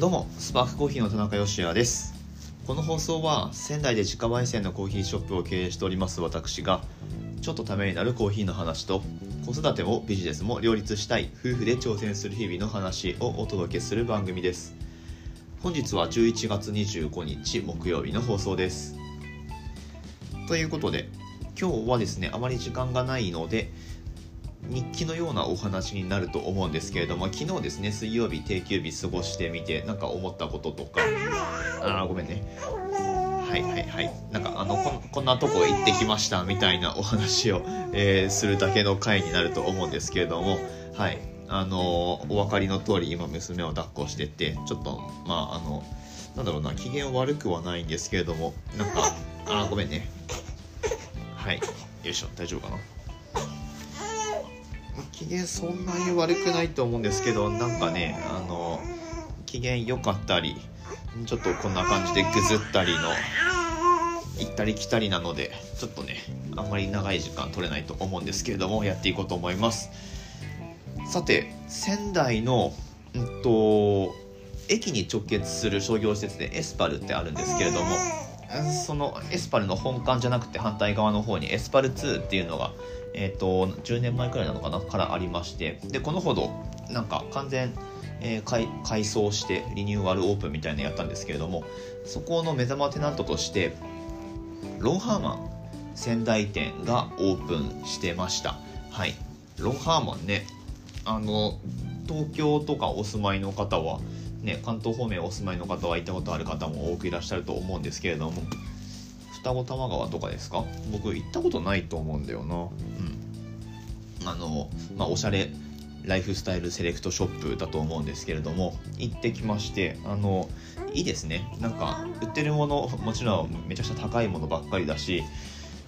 どうもスパークコーヒーの田中芳也です。この放送は仙台で自家焙煎のコーヒーショップを経営しております私がちょっとためになるコーヒーの話と子育てもビジネスも両立したい夫婦で挑戦する日々の話をお届けする番組です。本日は11月25日木曜日の放送です。ということで今日はですねあまり時間がないので日記のようなお話になると思うんですけれども昨日ですね水曜日定休日過ごしてみてなんか思ったこととか。ああごめんね。はいはいはい。なんかあのここんなとこ行ってきましたみたいなお話を、えー、するだけの回になると思うんですけれども。はい。あのお分かりの通り今娘を抱っこしててちょっとまああのなんだろうな機嫌悪くはないんですけれどもなんかあごめんね。はい。よいしょ大丈夫かな？機嫌そんなに悪くないと思うんですけどなんかねあの機嫌良かったりちょっとこんな感じでぐずったりの行ったり来たりなのでちょっとねあんまり長い時間取れないと思うんですけれどもやっていこうと思います。さて仙台のうんと駅に直結する商業施設でエスパルってあるんですけれどもそのエスパルの本館じゃなくて反対側の方にエスパル2っていうのが、えーと、10年前くらいなのかなからありましてでこのほどなんか完全、えー、改装してリニューアルオープンみたいなのやったんですけれどもそこの目玉テナントとしてロンハーマン仙台店がオープンしてました。はい。ロンハーマンねあの東京とかお住まいの方はね、関東方面お住まいの方は行ったことある方も多くいらっしゃると思うんですけれども双子玉川とかですか？僕行ったことないと思うんだよな。あのまあおしゃれライフスタイルセレクトショップだと思うんですけれども行ってきましてあのいいですね。なんか売ってるものもちろんめちゃくちゃ高いものばっかりだし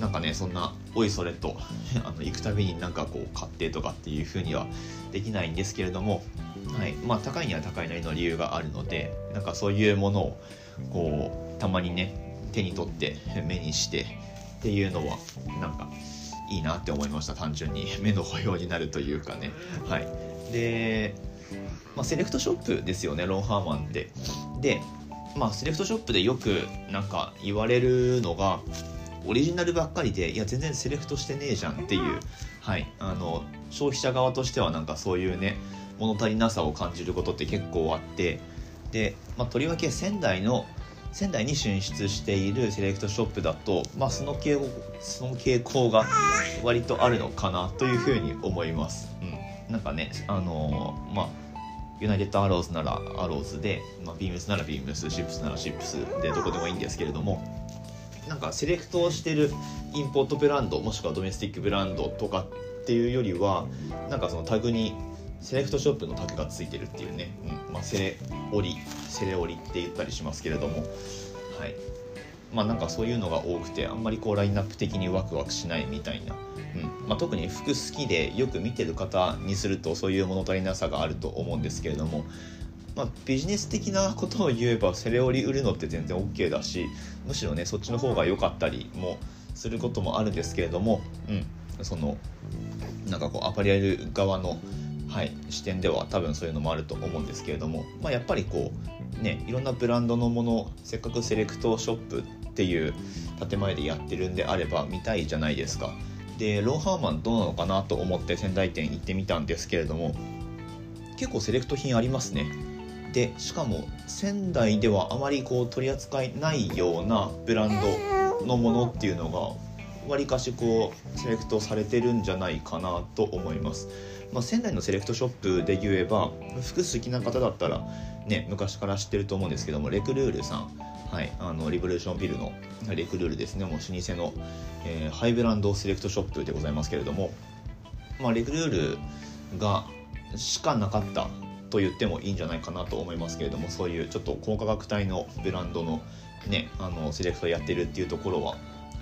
なんかねそんなおいそれと あの行くたびになんかこう買ってとかっていう風にはできないんですけれどもはい。まあ、高いには高いなりの理由があるのでなんかそういうものをこうたまにね手に取って目にしてっていうのはなんかいいなって思いました単純に。目の保養になるというかね。はい。で、まあ、セレクトショップですよねロンハーマンってでまあセレクトショップでよくなんか言われるのがオリジナルばっかりでいや全然セレクトしてねえじゃんっていう。はい。あの消費者側としてはなんかそういうね物足りなさを感じることって結構あって。で、まあ、とりわけ仙台の仙台に進出しているセレクトショップだと、まあ、その傾向その傾向が割とあるのかなというふうに思います。うん、なんかねあのー、まあユナイテッドアローズならアローズで、まあ、ビームスならビームスシップスならシップスでどこでもいいんですけれどもなんかセレクトをしてるインポートブランドもしくはドメスティックブランドとかっていうよりはなんかそのタグにセレクトショップのタグがついてるっていうね、うん。まあ、セレオリセレオリって言ったりしますけれども。はい。まあなんかそういうのが多くてあんまりこうラインナップ的にワクワクしないみたいな、うん。まあ、特に服好きでよく見てる方にするとそういう物足りなさがあると思うんですけれども。まあ、ビジネス的なことを言えばセレオリ売るのって全然 OK だしむしろねそっちの方が良かったりもすることもあるんですけれども、うん、そのなんかこうアパレル側のはい、視点では多分そういうのもあると思うんですけれども、まあ、やっぱりこうねいろんなブランドのものせっかくセレクトショップっていう建前でやってるんであれば見たいじゃないですか。でローハーマンどうなのかなと思って仙台店行ってみたんですけれども結構セレクト品ありますね。でしかも仙台ではあまりこう取り扱いないようなブランドのものっていうのがわりかしこうセレクトされてるんじゃないかなと思います。まあ、仙台のセレクトショップで言えば服好きな方だったらね昔から知ってると思うんですけどもレクルールさん。はい、あのリボリューションビルのレクルールですね。もう老舗の、えー、ハイブランドセレクトショップでございますけれども、まあ、レクルールがしかなかったと言ってもいいんじゃないかなと思いますけれどもそういうちょっと高価格帯のブランドの,、ね、あのセレクトやってるっていうところは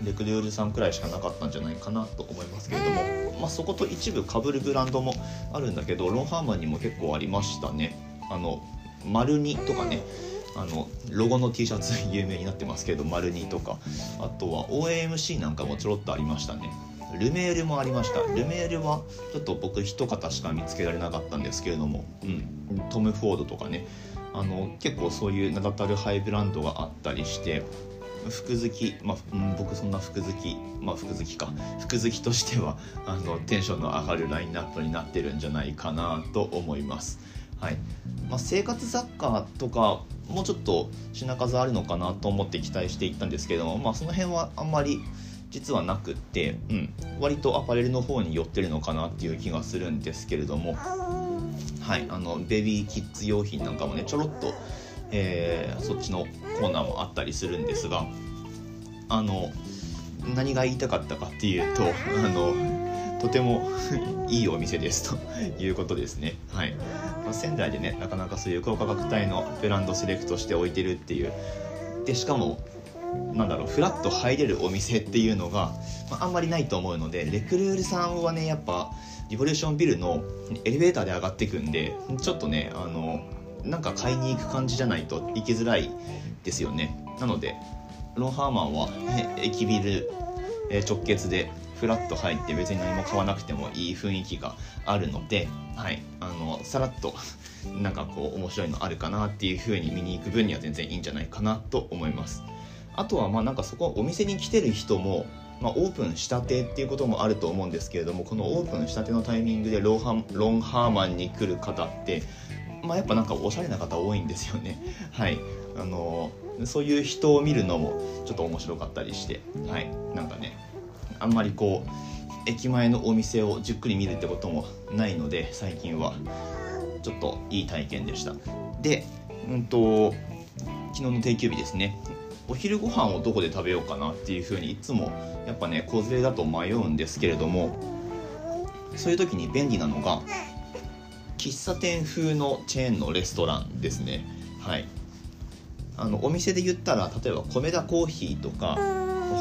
レクリュールさんくらいしかなかったんじゃないかなと思いますけれども、まあ、そこと一部かぶるブランドもあるんだけどロンハーマンにも結構ありましたね。あの丸二とかね。あのロゴの T シャツ 有名になってますけど丸二とか。あとは OAMC なんかもちょろっとありましたね。ルメールもありました。ルメールはちょっと僕一方しか見つけられなかったんですけれども、うん、トム・フォードとかね。あの結構そういう名だたるハイブランドがあったりして服好き、まあ、うん、僕そんな服好きまあ服好きか。服好きとしてはあのテンションの上がるラインナップになってるんじゃないかなと思います。はい。まあ、生活雑貨とかもうちょっと品数あるのかなと思って期待していったんですけども、まあ、その辺はあんまり実はなくって、うん、割とアパレルの方に寄ってるのかなっていう気がするんですけれども。はい。あのベビーキッズ用品なんかもねちょろっと、えー、そっちのコーナーもあったりするんですがあの何が言いたかったかっていうとあのとてもいいお店ですということですね。はい、まあ、仙台でねなかなかそういう高価格帯のブランドセレクトして置いてるっていう。でしかもなんだろうフラッと入れるお店っていうのが、まあ、あんまりないと思うのでレクルールさんはねやっぱリボリューションビルのエレベーターで上がっていくんでちょっとねあのなんか買いに行く感じじゃないと行きづらいですよねなのでロンハーマンは、ね、駅ビル直結でフラッと入って別に何も買わなくてもいい雰囲気があるので、はい、あのさらっと なんかこう面白いのあるかなっていう風に見に行く分には全然いいんじゃないかなと思います。あとはまあなんかそこお店に来てる人も、まあ、オープンしたてっていうこともあると思うんですけれどもこのオープンしたてのタイミングでロンハロンハーマンに来る方ってまあ、やっぱなんかおしゃれな方多いんですよね。はい、あのそういう人を見るのもちょっと面白かったりして、はい、なんかねあんまりこう駅前のお店をじっくり見るってこともないので最近は。ちょっといい体験でした。で、うんと昨日の定休日ですね。お昼ご飯をどこで食べようかなっていうふうにいつもやっぱね子連れだと迷うんですけれどもそういう時に便利なのが喫茶店風のチェーンのレストランですね。はい。あのお店で言ったら例えば米田コーヒーとか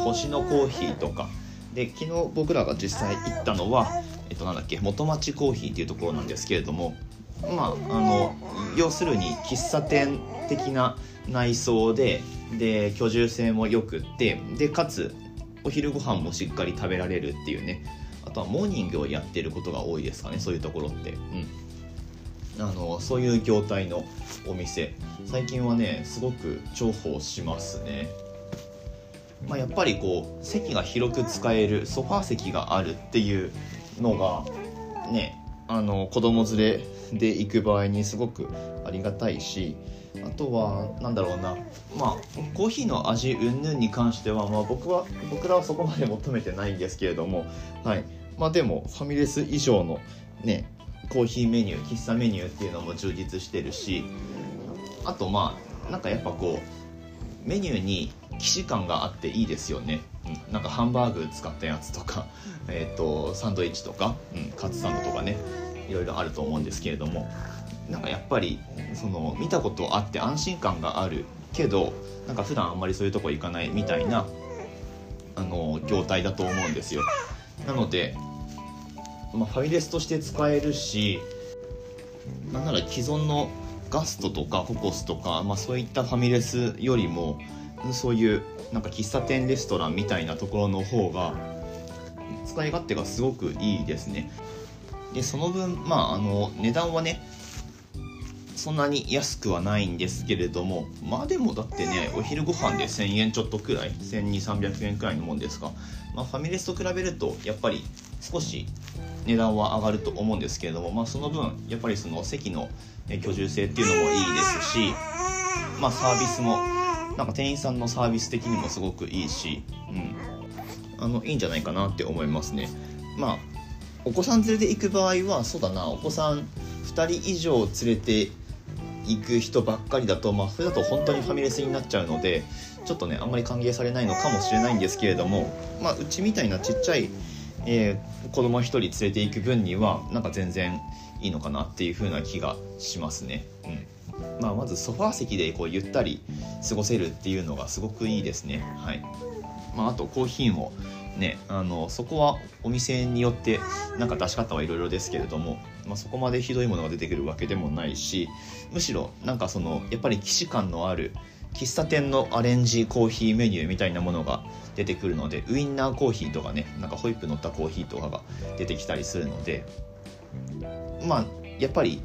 星のコーヒーとか。で昨日僕らが実際行ったのはえっとなんだっけ元町コーヒーっていうところなんですけれどもまああの要するに喫茶店的な内装でで居住性もよくってでかつお昼ご飯もしっかり食べられるっていうね。あとはモーニングをやってることが多いですかねそういうところって。うん。あのそういう業態のお店。最近はねすごく重宝しますね。まあ、やっぱりこう席が広く使えるソファー席があるっていうのがねあの子供連れで行く場合にすごくありがたいしあとはなんだろうな。まあコーヒーの味云々に関しては、まあ、僕は僕らはそこまで求めてないんですけれども。はい。まあでもファミレス以上のねコーヒーメニュー喫茶メニューっていうのも充実してるしあとまあなんかやっぱこうメニューに既視感があっていいですよね、うん、なんかハンバーグ使ったやつとか、えーと、サンドイッチとか、うん、カツサンドとかねいろいろあると思うんですけれどもなんかやっぱりその見たことあって安心感があるけどなんか普段あんまりそういうとこ行かないみたいなあの業態だと思うんですよ。なので、まあ、ファミレスとして使えるしなんなら既存のガストとかココスとか、まあ、そういったファミレスよりもそういうなんか喫茶店レストランみたいなところの方が使い勝手がすごくいいですね。でその分まああの値段はねそんなに安くはないんですけれどもまあでもだってねお昼ご飯で1000円ちょっとくらい1200300円くらいのもんですか、まあ、ファミレスと比べるとやっぱり少し値段は上がると思うんですけれども、まあ、その分やっぱりその席の居住性っていうのもいいですし、まあ、サービスもなんか店員さんのサービス的にもすごくいいし、うん、あのいいんじゃないかなって思いますね。まあお子さん連れで行く場合はそうだなお子さん2人以上連れて行く人ばっかりだとまあそれだと本当にファミレスになっちゃうのでちょっとねあんまり歓迎されないのかもしれないんですけれども、まあ、うちみたいなちっちゃい、えー、子供1人連れて行く分にはなんか全然いいのかなっていう風な気がしますね。うんまあ、まずソファー席でこうゆったり過ごせるっていうのがすごくいいですね。はいまあ、あとコーヒーもね、あのそこはお店によってなんか出し方はいろいろですけれども、まあ、そこまでひどいものが出てくるわけでもないしむしろなんかそのやっぱり既視感のある喫茶店のアレンジコーヒーメニューみたいなものが出てくるのでウインナーコーヒーとかねなんかホイップ乗ったコーヒーとかが出てきたりするのでまあやっぱり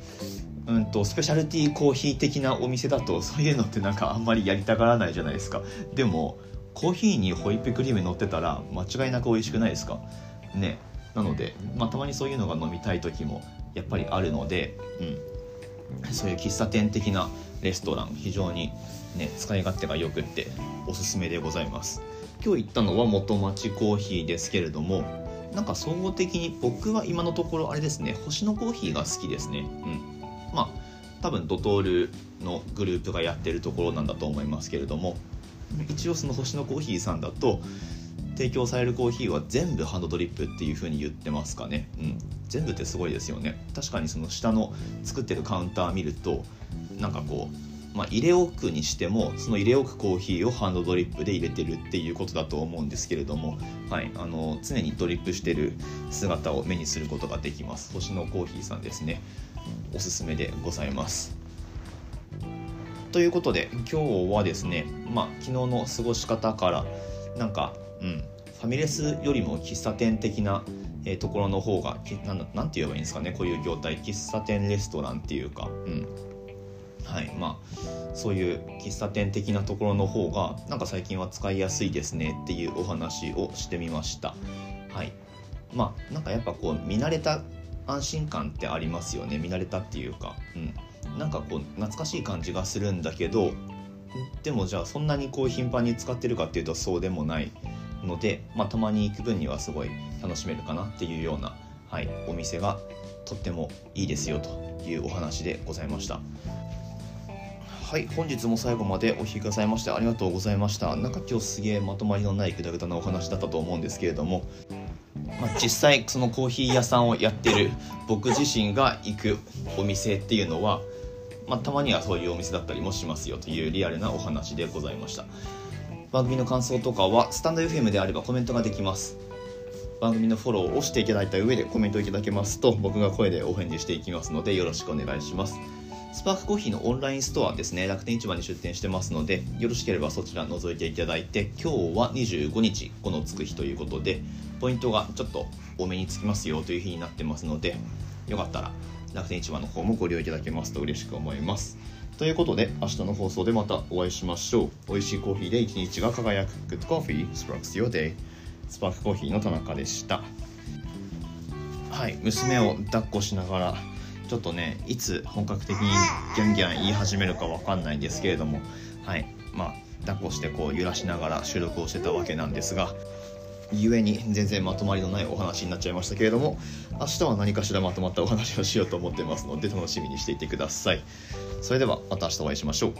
うんとスペシャルティーコーヒー的なお店だとそういうのってなんかあんまりやりたがらないじゃないですか。でもコーヒーにホイップクリーム乗ってたら間違いなく美味しくないですか？ね。なので、まあ、たまにそういうのが飲みたい時もやっぱりあるので、うん、そういう喫茶店的なレストラン非常にね使い勝手がよくっておすすめでございます。今日行ったのは元町コーヒーですけれどもなんか総合的に僕は今のところあれですね星のコーヒーが好きですね。うん。まあ多分ドトールのグループがやってるところなんだと思いますけれども一応その星のコーヒーさんだと提供されるコーヒーは全部ハンドドリップっていう風に言ってますかね、うん、全部ってすごいですよね。確かにその下の作ってるカウンター見るとなんかこう、まあ、入れ置くにしてもその入れ置くコーヒーをハンドドリップで入れてるっていうことだと思うんですけれども、はい、あの常にドリップしてる姿を目にすることができます。星のコーヒーさんですね。おすすめでございます。ということで今日はですねまあ昨日の過ごし方からなんかうん。ファミレスよりも喫茶店的な、えー、ところの方がなんなんて言えばいいんですかねこういう業態。喫茶店レストランっていうか。うん。はい。まあそういう喫茶店的なところの方がなんか最近は使いやすいですねっていうお話をしてみました。はい。まあなんかやっぱこう見慣れた安心感ってありますよね。見慣れたっていうか。うん。なんかこう懐かしい感じがするんだけどでもじゃあそんなにこう頻繁に使ってるかっていうとそうでもないので、まあ、たまに行く分にはすごい楽しめるかなっていうような、はい、お店がとってもいいですよというお話でございました。はい、本日も最後までお聴きくださいましてありがとうございました。なんか今日すげえまとまりのないぐだぐだなお話だったと思うんですけれども、まあ、実際そのコーヒー屋さんをやってる僕自身が行くお店っていうのは、まあ、たまにはそういうお店だったりもしますよというリアルなお話でございました。番組の感想とかはスタンド FM であればコメントができます。番組のフォローをしていただいた上でコメントいただけますと僕が声でお返事していきますのでよろしくお願いします。スパークコーヒーのオンラインストアですね。楽天市場に出店してますのでよろしければそちら覗いていただいて今日は25日このつく日ということでポイントがちょっと多めにつきますよという日になってますのでよかったら楽天市場の方もご利用いただけますと嬉しく思いますということで、明日の放送でまたお会いしましょう。美味しいコーヒーで一日が輝く Good Coffee Sparks Your Day スパークコーヒーの田中でした。はい、娘を抱っこしながら、ちょっとね、いつ本格的にギャンギャン言い始めるかわかんないんですけれども、はい、まあ、抱っこしてこう揺らしながら収録をしてたわけなんですが、ゆえに全然まとまりのないお話になっちゃいましたけれども明日は何かしらまとまったお話をしようと思ってますので楽しみにしていてください。それではまた明日お会いしましょう。